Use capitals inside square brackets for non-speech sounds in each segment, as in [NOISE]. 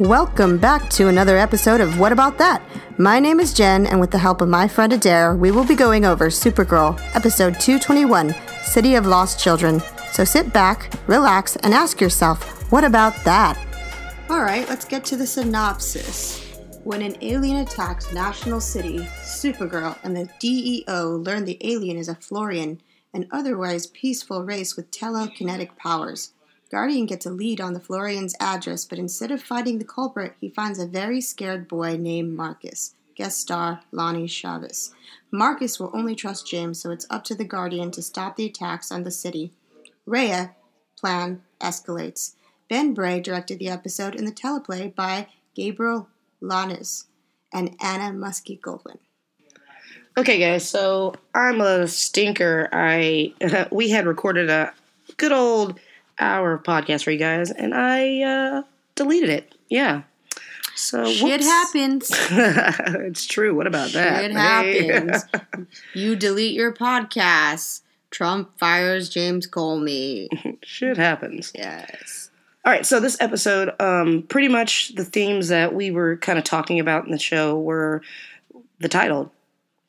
Welcome back to another episode of What About That? My name is Jen, and with the help of my friend Adair, we will be going over Supergirl, episode 221 City of Lost Children. So sit back, relax, and ask yourself, what about that? All right, let's get to the synopsis. When an alien attacks National City, Supergirl and the DEO learn the alien is a Florian, an otherwise peaceful race with telekinetic powers. Guardian gets a lead on the Florian's address, but instead of finding the culprit, he finds a very scared boy named Marcus. Guest star Lonnie Chavis. Marcus will only trust James, so it's up to the Guardian to stop the attacks on the city. Rhea plan escalates. Ben Bray directed the episode in the teleplay by Gabriel Llanas and Anna Musky-Goldwyn. Okay, guys. So I'm a stinker. I [LAUGHS] we had recorded a good old hour of podcast for you guys, and I uh, deleted it. Yeah. So Shit whoops. happens. [LAUGHS] it's true. What about that? Shit Hey. happens. [LAUGHS] you delete your podcast. Trump fires James Comey. Shit happens. Yes. All right, so this episode, um, pretty much the themes that we were kind of talking about in the show were the title,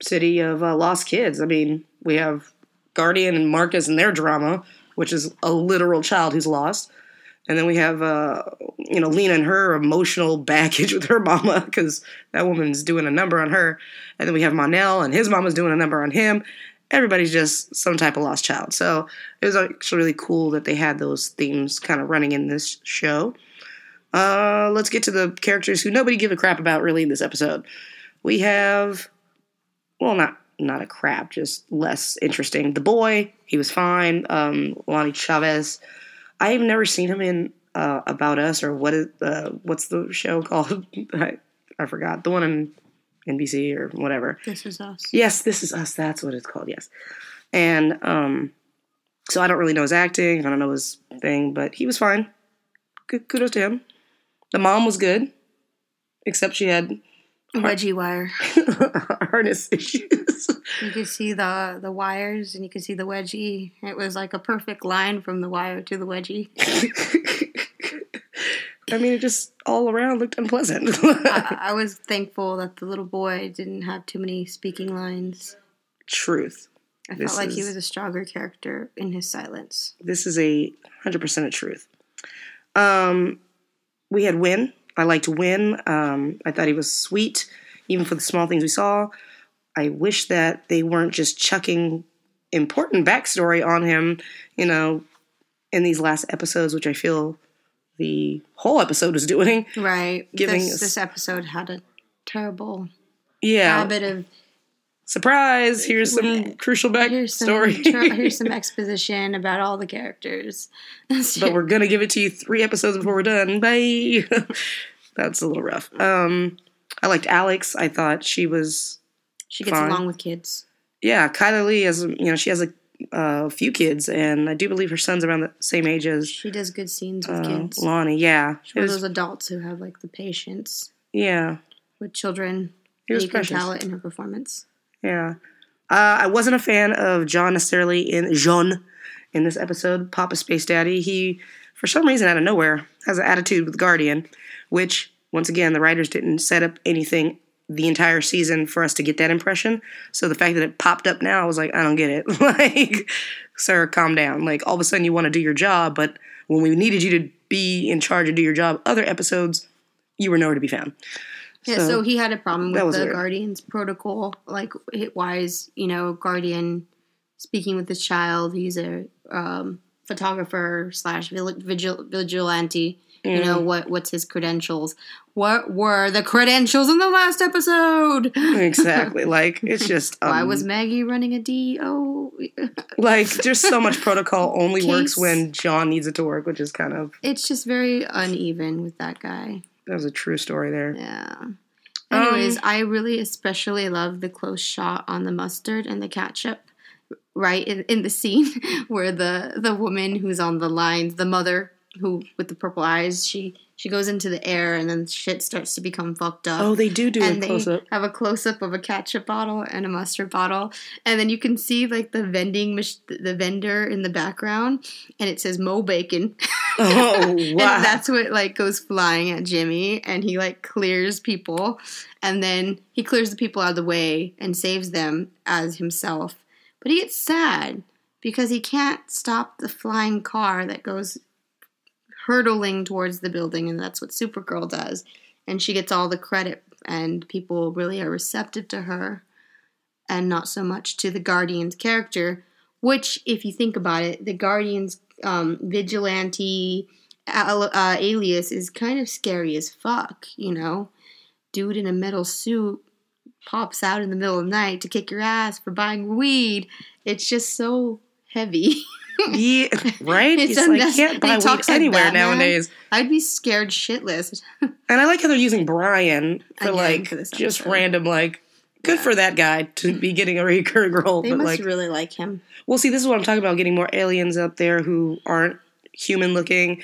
City of uh, Lost Kids. I mean, we have Guardian and Marcus and their drama, which is a literal child who's lost. And then we have, uh, you know, Lena and her emotional [LAUGHS] baggage with her mama because that woman's doing a number on her. And then we have Mon-El and his mama's doing a number on him. Everybody's just some type of lost child. So it was actually really cool that they had those themes kind of running in this show. Uh, let's get to the characters who nobody give a crap about really in this episode. We have, well, not not a crap, just less interesting. The boy, he was fine. Um, Lonnie Chavis, I have never seen him in uh, About Us or what is uh, what's the show [LAUGHS] called? I, I forgot the one in NBC or whatever. This is us. Yes, this is us. That's what it's called. Yes, and um, so I don't really know his acting. I don't know his thing, but he was fine. Good, kudos to him. The mom was good, except she had Wedgie wire. [LAUGHS] harness issues. You could see the the wires and you could see the wedgie. It was like a perfect line from the wire to the wedgie. [LAUGHS] I mean, it just all around looked unpleasant. [LAUGHS] I, I was thankful that the little boy didn't have too many speaking lines. Truth. I This felt like he was a stronger character in his silence. This is a hundred percent a truth. Um, we had Winn. I liked Winn. Um, I thought he was sweet, even for the small things we saw. I wish that they weren't just chucking important backstory on him, you know, in these last episodes, which I feel the whole episode was doing. Right. Giving this, us- this episode had a terrible Yeah, habit of surprise! Here's some crucial here's some backstory. tr- here's some [LAUGHS] exposition about all the characters. [LAUGHS] but we're gonna give it to you three episodes before we're done. Bye. [LAUGHS] That's a little rough. Um, I liked Alex. I thought she was she gets along with kids. yeah. Chyler Leigh has you know she has a a few kids, and I do believe her son's around the same age as She does good scenes with uh, kids. Lonnie. Yeah, For was, those adults who have like the patience yeah, with children, It was you can precious. tell it in her performance. Yeah. Uh, I wasn't a fan of John necessarily in Jean in this episode. Papa Space Daddy. He for some reason out of nowhere has an attitude with Guardian, which once again the writers didn't set up anything the entire season for us to get that impression. So the fact that it popped up now, I was like, I don't get it. [LAUGHS] like, sir, calm down. Like all of a sudden you want to do your job, but when we needed you to be in charge and do your job, other episodes you were nowhere to be found. Yeah, So, so, he had a problem with the weird. Guardian's protocol. Like, why is, you know, Guardian speaking with this child? He's a um, photographer slash vigil- vigil- vigilante. You Mm. know, what what's his credentials? What were the credentials in the last episode? [LAUGHS] exactly. Like it's [LAUGHS] just um, Why was Maggie running a DO? [LAUGHS] like there's so much protocol only works when John needs it to work, which is kind of It's just very uneven with that guy. That was a true story there. Yeah. Um, Anyways, I really especially love the close shot on the mustard and the ketchup. Right in, in the scene [LAUGHS] where the the woman who's on the lines, the mother who with the purple eyes, she she goes into the air and then shit starts to become fucked up. Oh, they do do and a close they up. have a close up of a ketchup bottle and a mustard bottle, and then you can see like the vending mach- the vendor in the background, and it says Mo Bacon. [LAUGHS] [LAUGHS] Oh, and wow. that's what like goes flying at Jimmy, and he like clears people, and then he clears the people out of the way and saves them as himself. But he gets sad because he can't stop the flying car that goes hurtling towards the building, and that's what Supergirl does. And she gets all the credit, and people really are receptive to her, and not so much to the Guardian's character. Which, if you think about it, the Guardian's um, vigilante al- uh, alias is kind of scary as fuck, you know? Dude in a metal suit pops out in the middle of the night to kick your ass for buying weed. It's just so heavy. [LAUGHS] yeah, right? It's He's like, can't buy weed like anywhere Batman. nowadays. I'd be scared shitless. [LAUGHS] And I like how they're using Brian for Again, like for just random like good for that guy to be [CLEARS THROAT] getting a recurring role. They but must like really like him. well see this is what I'm talking about, getting more aliens up there who aren't human looking,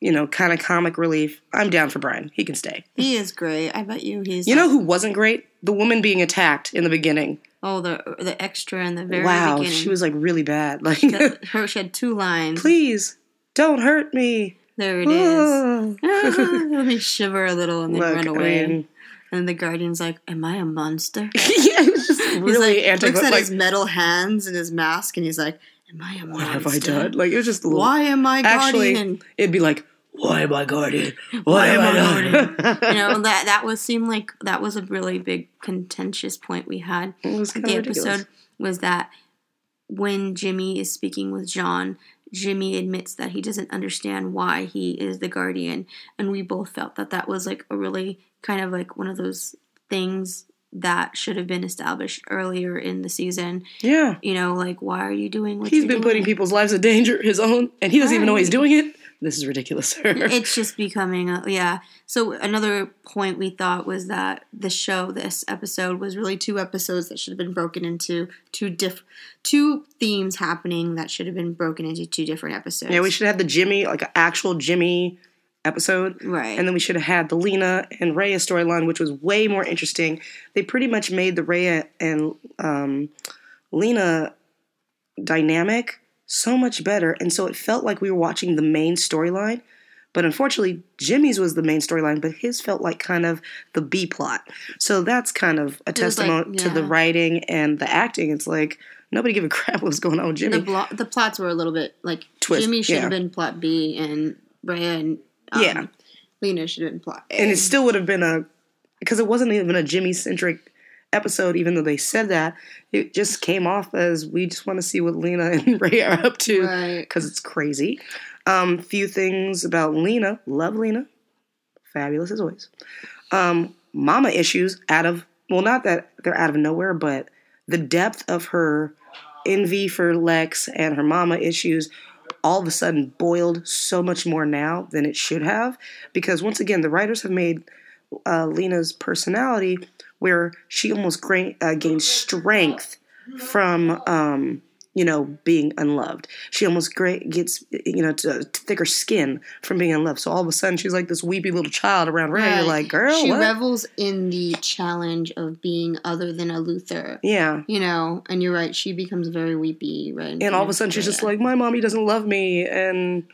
you know, kind of comic relief. I'm down for Brian. He can stay. He is great. I bet you he's. You know who wasn't great? The woman being attacked in the beginning. Oh, the the extra in the very wow, beginning. she was like really bad. Like [LAUGHS] her, she had two lines. please don't hurt me. There it is. Ah. [LAUGHS] Let me [LAUGHS] shiver a little and then Look, run I away. mean- and the guardian's like, "Am I a monster?" [LAUGHS] yeah, was just He's really like, anti looks at like his metal hands and his mask, and he's like, "Am I a monster? what have I done? Like it was just a Why am I Actually, guardian?" it'd be like, why am I guardian? Why am I guardian? [LAUGHS] you know that that was seemed like that was a really big contentious point we had. it was the ridiculous. episode was that when Jimmy is speaking with John, Jimmy admits that he doesn't understand why he is the guardian, and we both felt that that was like a really kind of like one of those things that should have been established earlier in the season. Yeah, You know, like why are you doing what he's been putting people's lives in danger, his own, and he doesn't even know he's doing it. This is ridiculous, sir. [LAUGHS] it's just becoming a, yeah so another point we thought was that the show this episode was really two episodes that should have been broken into two diff two themes happening that should have been broken into two different episodes yeah, we should have the Jimmy, like an actual Jimmy episode. right And then we should have had the Lena and Rhea storyline, which was way more interesting. They pretty much made the Rhea and um, Lena dynamic so much better. And so it felt like we were watching the main storyline. But unfortunately, Jimmy's was the main storyline, but his felt like kind of the B plot. So that's kind of a was like- testament to the writing and the acting. It's like nobody give a [LAUGHS] crap what's going on with Jimmy. the blo- the plots were a little bit like Twist, Jimmy should yeah. have been plot B and Rhea and um, Yeah. Lena should have been plot A. and it still would have been a because it wasn't even a Jimmy centric episode, even though they said that. It just came off as we just want to see what Lena [LAUGHS] and Rhea are up to Right. because it's crazy. Um, few things about Lena. Love Lena, fabulous as always. Um, mama issues out of well, not that they're out of nowhere, but the depth of her envy for Lex and her mama issues all of a sudden boiled so much more now than it should have. Because once again the writers have made uh, Lena's personality where she almost gra- uh, gained strength from um, you know being unloved. She almost great, gets you know to, to thicker skin from being unloved. So all of a sudden she's like this weepy little child around Rhea. You're like, girl, she what? revels in the challenge of being other than a Luthor. yeah. You know, and you're right. She becomes very weepy, right? And all of a sudden she's just like, my mommy doesn't love me, and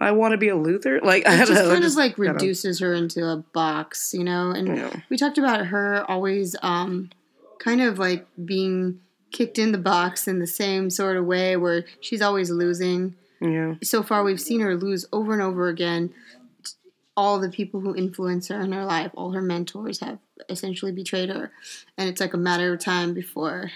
I want to be a Luthor. Like I it don't just know, kind of just like reduces her into a box, you know. And Yeah. we talked about her always, um, kind of like being kicked in the box in the same sort of way, where she's always losing. Yeah. So far, we've seen her lose over and over again. All the people who influence her in her life, all her mentors have essentially betrayed her, and it's like a matter of time before,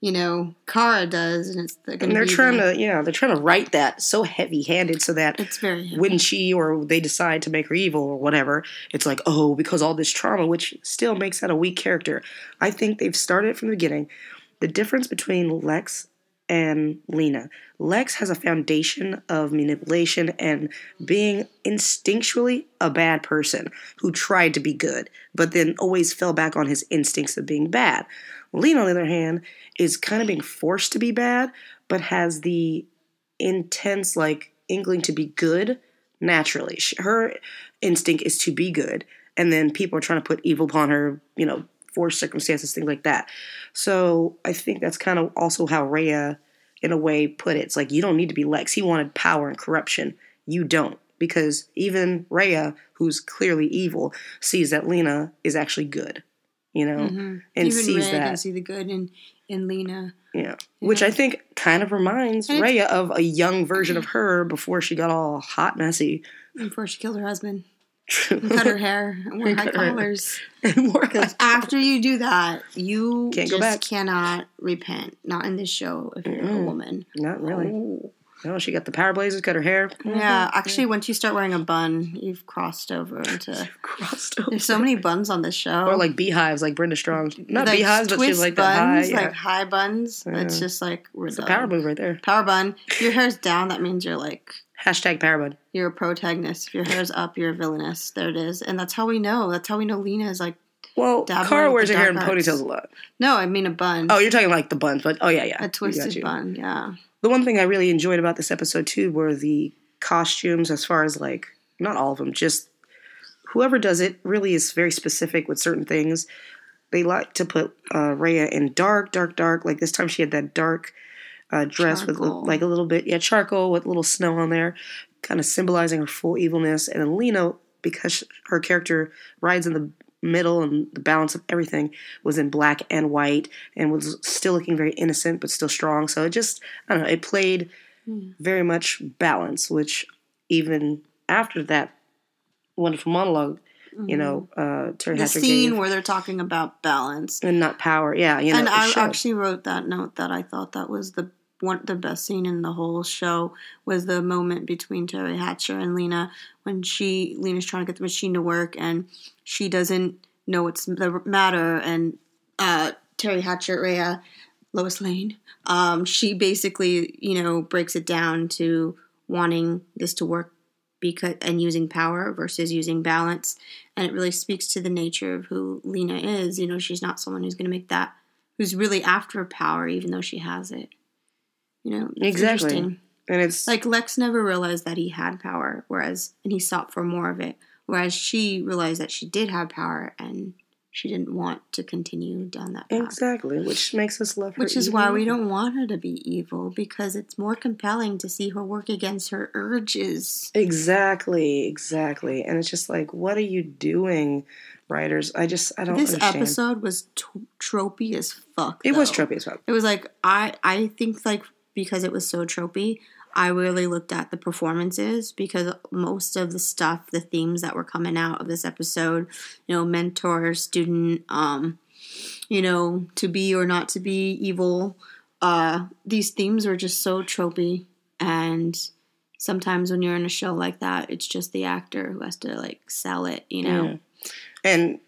you know, Kara does, and it's And they're trying to, yeah, they're trying to write that so heavy-handed so that It's very heavy. when she or they decide to make her evil or whatever, it's like, oh, because all this trauma, which still makes that a weak character. I think they've started from the beginning. The difference between Lex and Lena. Lex has a foundation of manipulation and being instinctually a bad person who tried to be good, but then always fell back on his instincts of being bad. Lena, on the other hand, is kind of being forced to be bad, but has the intense, like, inkling to be good naturally. Her instinct is to be good, and then people are trying to put evil upon her, you know, forced circumstances, things like that. So I think that's kind of also how Rhea, in a way, put it. It's like you don't need to be Lex. He wanted power and corruption. You don't. because even Rhea, who's clearly evil, sees that Lena is actually good, you know, mm-hmm. and Even sees Rhea that. can see the good in in Lena. Yeah. Which I think kind of reminds Rhea of a young version of her before she got all hot messy. Before she killed her husband, True. [LAUGHS] cut her hair, and high Cut her hair. collars. [LAUGHS] and more Because after you do that, you Can't go just back. cannot repent. Not in this show if you're a Mm-mm. woman. Not really. Oh. No, she got the power blazers, cut her hair. Yeah, actually, once you start wearing a bun, you've crossed over into. [LAUGHS] Crossed over. There's so many buns on this show. Or like beehives, like Brenda Strong. Not Like beehives, but she's like that high. buns, Yeah. like high buns. It's just like we're it's a power move right there. Power bun. If your hair's down, that means you're like Hashtag power bud. you're a protagonist. If your hair's up, you're a villainess. There it is, and that's how we know. That's how we know Lena is like. Well, Kara wears her hair in ponytails a lot. No, I mean a bun. Oh, you're talking like the buns, but oh yeah, yeah. a twisted bun. Yeah. The one thing I really enjoyed about this episode too were the costumes, as far as like not all of them, just whoever does it really is very specific with certain things. They like to put uh, Rhea in dark, dark, dark. Like this time, she had that dark uh, dress with like a little bit, yeah, charcoal with little snow on there, kind of symbolizing her full evilness. And then Lena, because her character rides in the middle and the balance of everything was in black and white and was still looking very innocent but still strong. So it just, I don't know, it played Hmm. very much balance, which even after that wonderful monologue, you know, uh, Teri Mm-hmm. the Hatcher scene gave, where they're talking about balance. and not power. Yeah, you know, and I showed. actually wrote that note that I thought that was the one the best scene in the whole show was the moment between Teri Hatcher and Lena when she Lena's trying to get the machine to work and she doesn't know what's the matter and uh, Teri Hatcher Rhea Lois Lane um, she basically you know breaks it down to wanting this to work because and using power versus using balance. And it really speaks to the nature of who Lena is. You know she's not someone who's going to make that who's really after power even though she has it you know Exactly. and it's like Lex never realized that he had power whereas and he sought for more of it whereas she realized that she did have power and she didn't want to continue down that path exactly, which makes us love her. which is even why we don't want her to be evil because it's more compelling to see her work against her urges. Exactly, exactly, and it's just like, what are you doing, writers? I just, I don't. This understand. episode was t- tropey as fuck. it was tropey as fuck. It was like I I think like because it was so tropey, I really looked at the performances because most of the stuff, the themes that were coming out of this episode, you know, mentor, student, um, you know, to be or not to be evil, uh, these themes were just so tropey and sometimes when you're in a show like that, it's just the actor who has to like sell it, you know. Yeah. And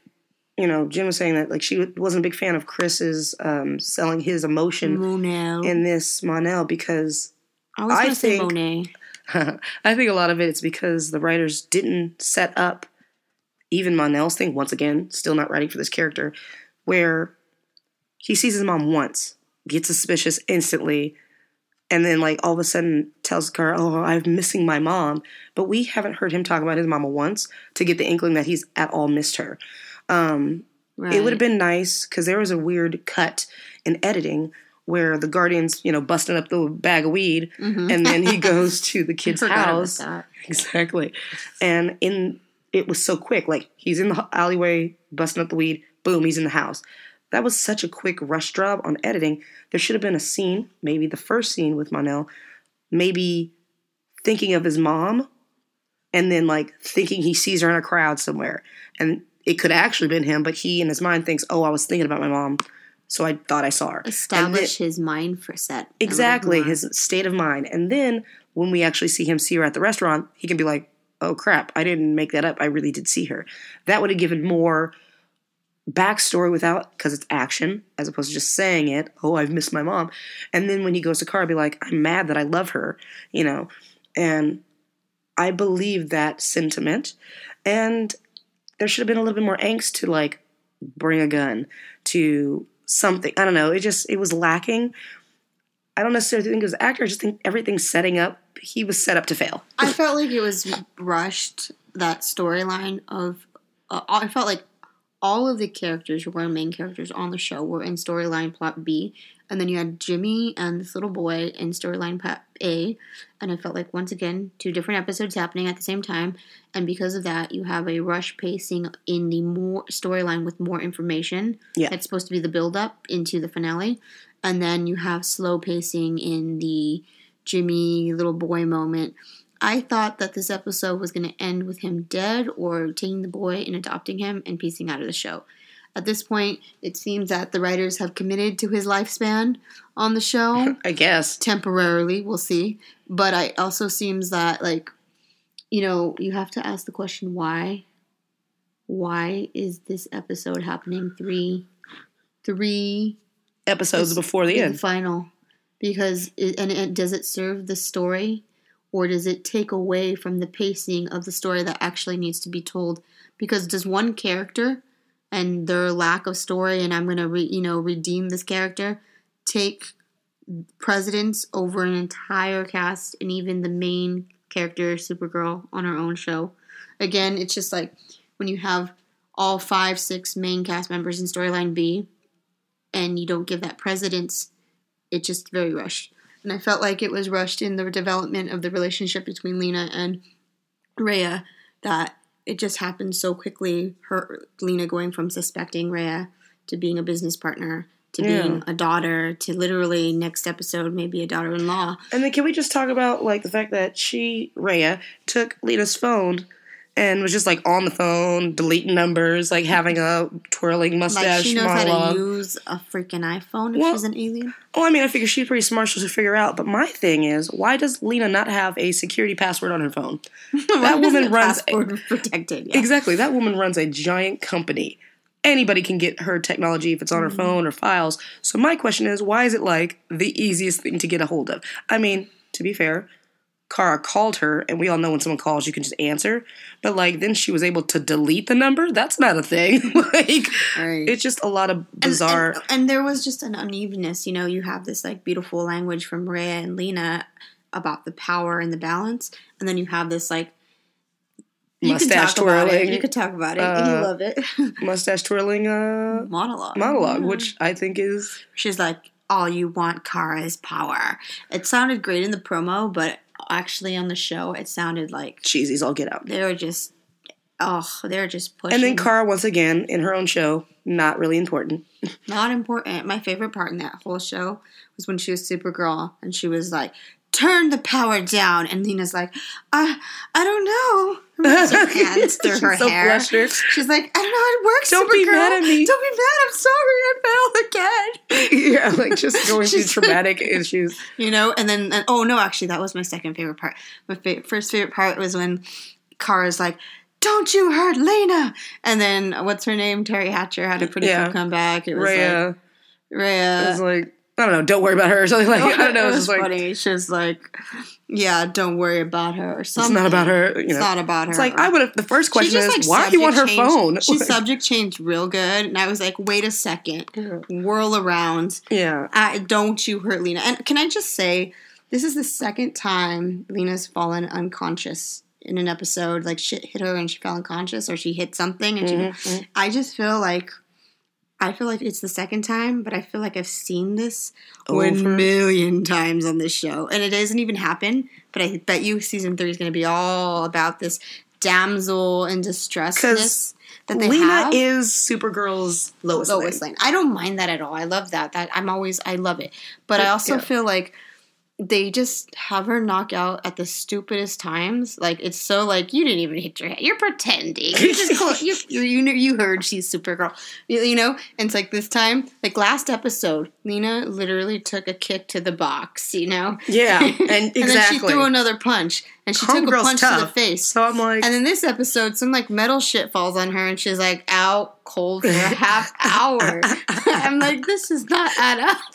you know, Jim was saying that like she wasn't a big fan of Chris's um, selling his emotion Monet. in this Mon-El because I was gonna say think- Monet. [LAUGHS] I think a lot of it is because the writers didn't set up even Mon-El's thing once again, still not writing for this character, where he sees his mom once, gets suspicious instantly, and then like all of a sudden tells Kara, "Oh, I'm missing my mom," but we haven't heard him talk about his mama once to get the inkling that he's at all missed her. Um, Right. it would have been nice because there was a weird cut in editing where the Guardians, you know, busting up the bag of weed, Mhm. and then he [LAUGHS] goes to the kid's house. [LAUGHS] Exactly, and in it was so quick. Like he's in the alleyway busting up the weed. Boom, he's in the house. That was such a quick rush job on editing. There should have been a scene, maybe the first scene with Mon-El, maybe thinking of his mom, and then like thinking he sees her in a crowd somewhere, and it could have actually been him, but he in his mind thinks, "Oh, I was thinking about my mom, so I thought I saw her." And then- establish his mind for set. exactly his state of mind, and then when we actually see him see her at the restaurant, he can be like, "Oh crap, I didn't make that up. I really did see her." That would have given more backstory without because it's action as opposed to just saying it oh i've missed my mom and then when he goes to car be like i'm mad that i love her you know and i believe that sentiment and there should have been a little bit more angst to like bring a gun to something. I don't know. It just it was lacking. I don't necessarily think it was actor i just think everything's setting up. He was set up to fail. I felt like it was rushed. That storyline of, uh, I felt like all of the characters who were main characters on the show were in storyline plot B, and then you had Jimmy and this little boy in storyline plot A. And I felt like, once again, two different episodes happening at the same time. And because of that, you have a rush pacing in the more storyline with more information. Yeah. It's supposed to be the build up into the finale. And then you have slow pacing in the Jimmy little boy moment. I thought that this episode was going to end with him dead or taking the boy and adopting him and piecing out of the show. At this point, it seems that the writers have committed to his lifespan on the show [LAUGHS] I guess. temporarily. We'll see. But it also seems that, like, you know, you have to ask the question why. Why is this episode happening three, three Episodes before the end? the final because it, and it, does it serve the story or does it take away from the pacing of the story that actually needs to be told because does one character and their lack of story and i'm going to re, you know redeem this character take precedence over an entire cast and even the main character supergirl on her own show again it's just like when you have all five six main cast members in storyline b and you don't give that precedence it's just very rushed. And I felt like it was rushed in the development of the relationship between Lena and Rhea that it just happened so quickly. Her Lena going from suspecting Rhea to being a business partner to Yeah. being a daughter to literally next episode maybe a daughter-in-law. And then can we just talk about like the fact that she, Rhea, took Lena's phone and was just like on the phone, deleting numbers, like having a twirling mustache Like she knows how to use a freaking iPhone if Well- she's an alien. Oh, I mean, I figure she's pretty smart to figure out. But my thing is, why does Lena not have a security password on her phone? [LAUGHS] That woman runs- protected. Yeah. Exactly. That woman runs a giant company. Anybody can get her technology if it's on her mm-hmm. phone or files. So my question is, why is it like the easiest thing to get a hold of? I mean, to be fair, Kara called her, and we all know when someone calls, you can just answer. But like, then she was able to delete the number. That's not a thing. [LAUGHS] like, Right. it's just a lot of bizarre. And, and there was just an unevenness. You know, you have this like beautiful language from Rhea and Lena about the power and the balance, and then you have this like you can mustache talk about it. twirling, You could talk about it. uh, you love it. [LAUGHS] mustache twirling uh, monologue. monologue, Yeah. which I think is she's like, "All you want, Kara, is power." It sounded great in the promo, but actually on the show, it sounded like cheesy's all get out. they were just, oh, they were just pushing. And then Kara, once again, in her own show, not really important. [LAUGHS] Not important. My favorite part in that whole show was when she was Supergirl and she was like, "Turn the power down," and Lena's like, "I, I don't know." Her [LAUGHS] hands through her She's so hair. flustered. She's like, "I don't know how it works." Don't be mad at me." Don't be mad. I'm sorry. I fell. Yeah, like just [LAUGHS] going through traumatic issues. You know, and then and, oh no, actually, that was my second favorite part. My fa- first favorite part was when Kara's like. Don't you hurt Lena? And then what's her name? Teri Hatcher had a pretty Yeah. cool comeback. It was Rhea like Rhea. was like, I don't know, don't worry about her or something like. I don't know. it It's was just like funny. She's like, "Yeah, don't worry about her." Or it's something. not about her. You It's not about her. it's like I would have. The first question just, is, like, why do you want her subject phone? changed- She Like, [LAUGHS] subject changed real good, and I was like, "Wait a second, whirl around. yeah, Uh, don't you hurt Lena?" And can I just say, this is the second time Lena's fallen unconscious in an episode. Like shit hit her and she fell unconscious, or she hit something, and Mhm, she. I just feel like. I feel like it's the second time, but I feel like I've seen this oh, one Over. million times on this show, and it doesn't even happen. But I bet you season three is going to be all about this damsel in distressedness that they Lena have. is Supergirl's Lois. Lois Lane. Lane. I don't mind that at all. I love that. That I'm always I love it. But I also feel like they just have her knock out at the stupidest times. Like it's so like you didn't even hit your head. You're pretending. You just [LAUGHS] you, you you heard she's Supergirl. You, you know. And it's like this time, like last episode, Lena literally took a kick to the box. You know. Yeah, and [LAUGHS] and then she threw another punch, and she took a punch to the tough. face. So I'm like, And then this episode, some like metal shit falls on her, and she's like out cold for a [LAUGHS] half hour. [LAUGHS] I'm like, this is not add up. [LAUGHS]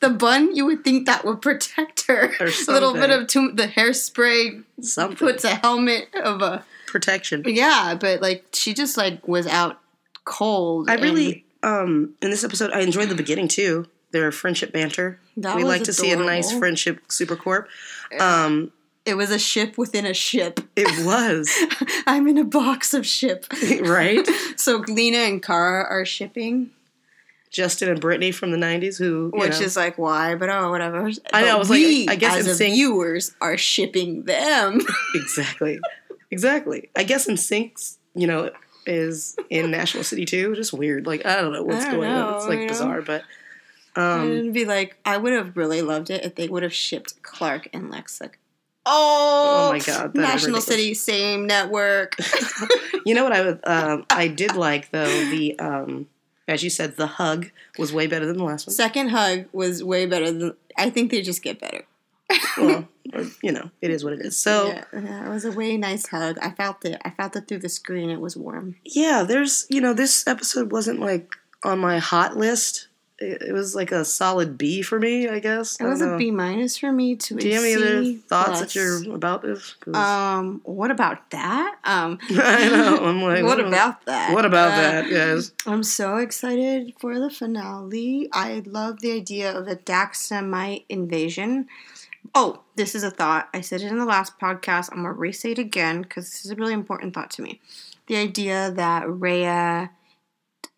The bun, you would think that would protect her. A little bit of too, the hairspray something puts a helmet of a protection. yeah, but like she just like was out cold. I really, um, in this episode, I enjoyed the beginning too. Their friendship banter. That we like to see a nice adorable. friendship supercorp. Um, it was a ship within a ship. it was [LAUGHS] I'm in a box of ship. [LAUGHS] right. So Lena and Kara are shipping. Justin and Brittany from the '90s, who Which know, is like why, but oh whatever. I know, I was like, I guess as in viewers are shipping them. [LAUGHS] exactly, exactly. I guess in NSYNC, you know, is in National City too. Just weird. Like I don't know what's don't going on. It's like you know? bizarre, but um, and be like, I would have really loved it if they would have shipped Clark and Lex. Like, Oh oh, my God, National. City, same network. [LAUGHS] you know what I would, um, I did like though the um, as you said, the hug was way better than the last one. Second hug was way better than. I think they just get better. well, or, you know, it is what it is. So yeah, yeah, it was a way nice hug. I felt it. I felt it through the screen. It was warm. yeah, there's you know this episode wasn't like on my hot list. It, was like a solid B for me, I guess. It I was know. B minus for me to Do you have any other thoughts plus. that you're about this? Um, what about that? Um, [LAUGHS] I know. I'm [LAUGHS] like, what about that? What about Uh, that? Yes. I'm so excited for the finale. I love the idea of a Daxamite invasion. Oh, this is a thought. I said it in the last podcast. I'm gonna re-say it again because this is a really important thought to me. The idea that Rhea,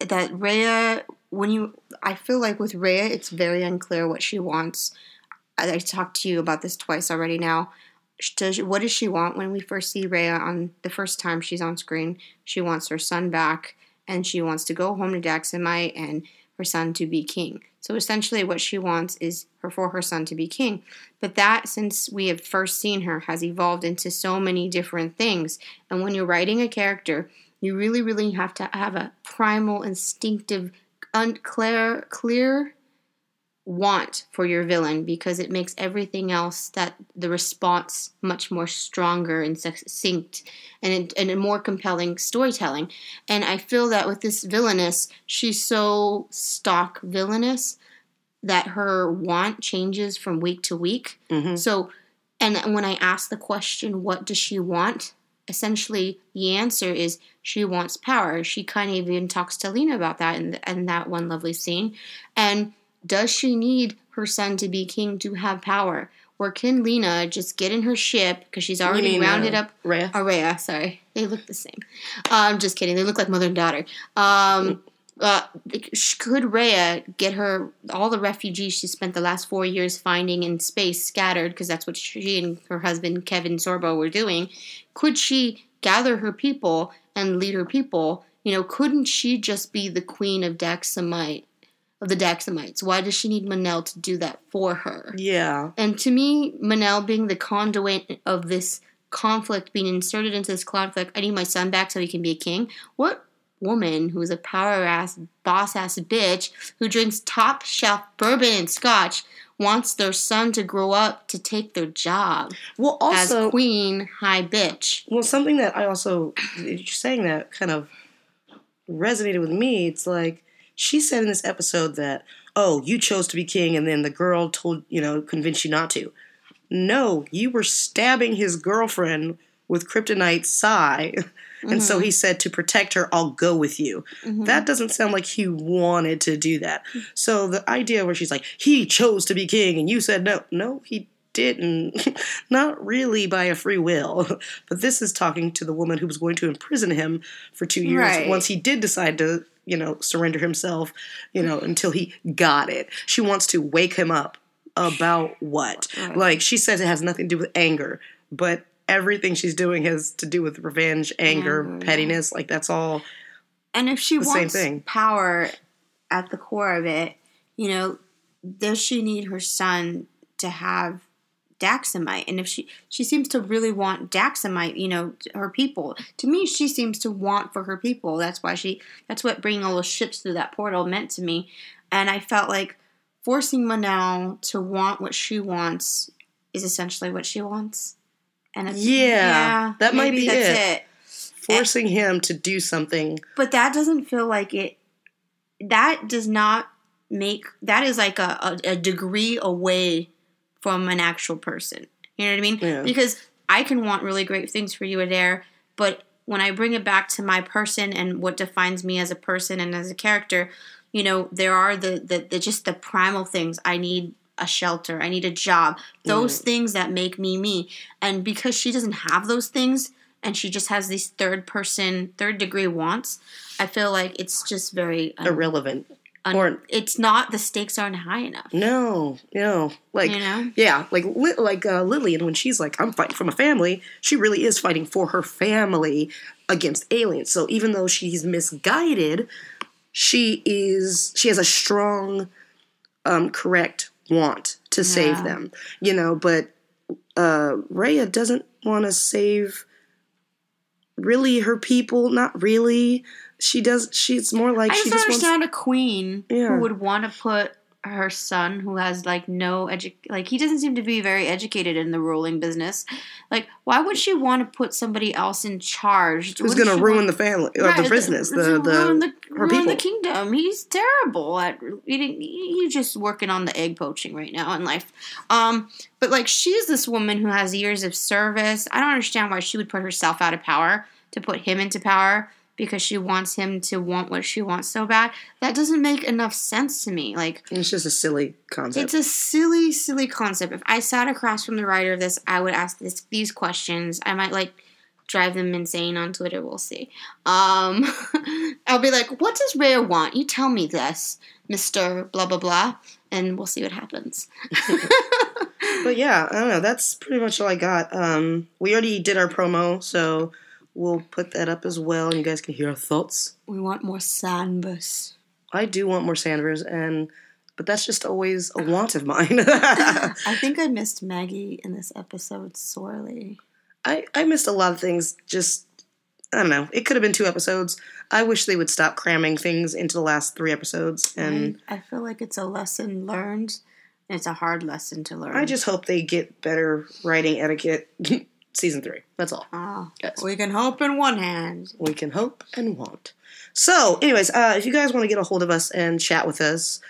that Rhea, when you, I feel like with Rhea, it's very unclear what she wants. I, I talked to you about this twice already. Now, does what does she want when we first see Rhea on the first time she's on screen? She wants her son back, and she wants to go home to Daxamite and her son to be king. So essentially, what she wants is her for her son to be king. But that, since we have first seen her, has evolved into so many different things. And when you're writing a character, you really, really have to have a primal, instinctive, unclear, clear want for your villain because it makes everything else that the response much more stronger and succinct and, and a more compelling storytelling. And I feel that with this villainess, she's so stock villainous that her want changes from week to week. Mhm. So, and when I ask the question, what does she want? Essentially, the answer is she wants power. She kind of even talks to Lena about that in, in that one lovely scene. And does she need her son to be king to have power? Or can Lena just get in her ship because she's already mean, rounded uh, up Rhea? Araya, sorry. They look the same. I'm just kidding. They look like mother and daughter. Um, [LAUGHS] uh, could Rhea get her all the refugees she spent the last four years finding in space scattered because that's what she and her husband Kevin Sorbo were doing? Could she gather her people and lead her people? You know, couldn't she just be the queen of Daxamite, of the Daxamites? Why does she need Mon-El to do that for her? Yeah. And to me, Mon-El being the conduit of this conflict, being inserted into this conflict, I need my son back so he can be a king. What woman who's a power ass, boss ass bitch who drinks top shelf bourbon and scotch wants their son to grow up to take their job Well, also, as queen high bitch? well, something that I also you're saying that kind of resonated with me. It's like she said in this episode that, oh, you chose to be king, and then the girl told you know convinced you not to. No, you were stabbing his girlfriend with kryptonite psi. [LAUGHS] And so he mm-hmm. said, to protect her, I'll go with you. Mm-hmm. That doesn't sound like he wanted to do that. So the idea where she's like, he chose to be king and you said no. No, he didn't. [LAUGHS] Not really by a free will. [LAUGHS] But this is talking to the woman who was going to imprison him for two years Right. once he did decide to, you know, surrender himself, you know, mm-hmm. until he got it. She wants to wake him up about what? Right. Like she says it has nothing to do with anger, but everything she's doing has to do with revenge, anger, pettiness. Like that's all. And if she wants power at the core of it, you know, does she need her son to have Daxamite? And if she she seems to really want Daxamite, you know, her people. To me, she seems to want for her people. That's why she. That's what bringing all those ships through that portal meant to me. And I felt like forcing Mon-El to want what she wants is essentially what she wants. And it's, Yeah, that might be that's it. Forcing him to do something. but that doesn't feel like it that does not make that is like a, a, a degree away from an actual person you know what i mean Yeah. because i can want really great things for you adair but when i bring it back to my person and what defines me as a person and as a character you know there are the the, the just the primal things i need a shelter i need a job those things that make me me and because she doesn't have those things and she just has these third person third degree wants i feel like it's just very um, Irrelevant. un- Or- it's not the stakes aren't high enough. No, no, like You know? yeah, like Li- like uh, Lillian when she's like I'm fighting for my family, she really is fighting for her family against aliens. So even though she's misguided, she is she has a strong, um, correct want to save them. You know, but uh, Rhea doesn't want to save really her people. Not really. She does. She's more like I she just just don't wants. a queen Yeah. who would want to put her son, who has like no edu- like he doesn't seem to be very educated in the ruling business. Like, why would she want to put somebody else in charge? Who's going to ruin want- the family or Right, the business? to The ruin the the, ruin the kingdom. He's terrible at eating. He's just working on the egg poaching right now in life. Um, but like she's this woman who has years of service. I don't understand why she would put herself out of power to put him into power because she wants him to want what she wants so bad. That doesn't make enough sense to me. Like It's just a silly concept. it's a silly, silly concept. If I sat across from the writer of this, I would ask this, these questions. I might like drive them insane on Twitter. We'll see. Um, [LAUGHS] I'll be like, "What does Rhea want? You tell me this, Mister Blah blah blah," and we'll see what happens. [LAUGHS] but yeah, I don't know. That's pretty much all I got. Um, we already did our promo, so we'll put that up as well, and you guys can hear our thoughts. We want more Sanvers. I do want more Sanvers, and but that's just always a want of mine. [LAUGHS] I think I missed Maggie in this episode sorely. I I missed a lot of things. Just I don't know. It could have been two episodes. I wish they would stop cramming things into the last three episodes, and I, I feel like it's a lesson learned. It's a hard lesson to learn. I just hope they get better writing etiquette. [LAUGHS] Season three. That's all. Oh, Yes. we can hope in one hand. we can hope and want. So, anyways, uh, if you guys want to get a hold of us and chat with us,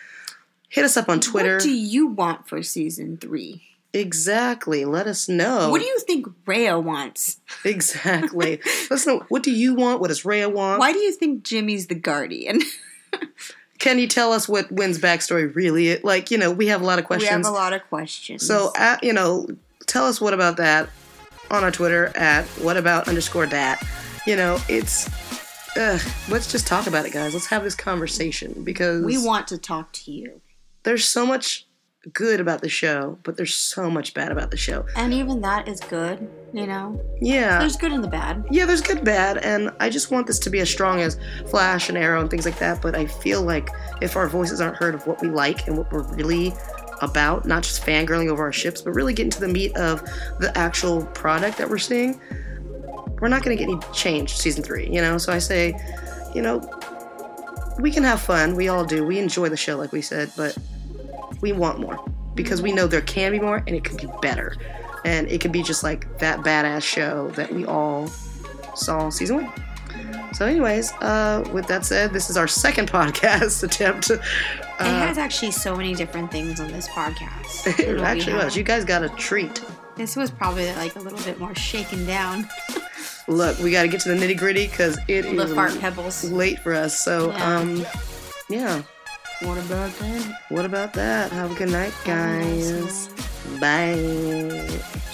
hit us up on Twitter. What do you want for season three? exactly. Let us know. What do you think Rhea wants? exactly? [LAUGHS] Let us know. What do you want? What does Rhea want? Why do you think Jimmy's the guardian? [LAUGHS] Can you tell us what Winn's backstory really is? Like, you know, we have a lot of questions. we have a lot of questions. So, uh, you know, tell us what about that on our Twitter at what about underscore dat. You know, it's. Uh, let's just talk about it, guys. Let's have this conversation because we want to talk to you. there's so much good about the show, but there's so much bad about the show. And even that is good, you know? Yeah. There's good and the bad. yeah, there's good, bad, and I just want this to be as strong as Flash and Arrow and things like that. But I feel like if our voices aren't heard of what we like and what we're really about, not just fangirling over our ships, but really getting to the meat of the actual product that we're seeing, we're not going to get any change season three, you know? So I say, you know, we can have fun. We all do. We enjoy the show, like we said, but we want more because we know there can be more and it could be better. And it could be just like that badass show that we all saw season one. So, anyways, uh, with that said, this is our second [LAUGHS] podcast attempt. Uh, it has actually so many different things on this podcast. [LAUGHS] it than what we actually was. You guys got a treat. This was probably like a little bit more shaken down. [LAUGHS] Look, we got to get to the nitty gritty because it is The fart pebbles. late for us. So, Yeah. um, yeah. What about that? What about that? Have a good night, Have a nice guys. Bye.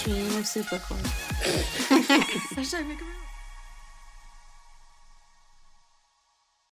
Dream of Supercorp. Hashtag make a move.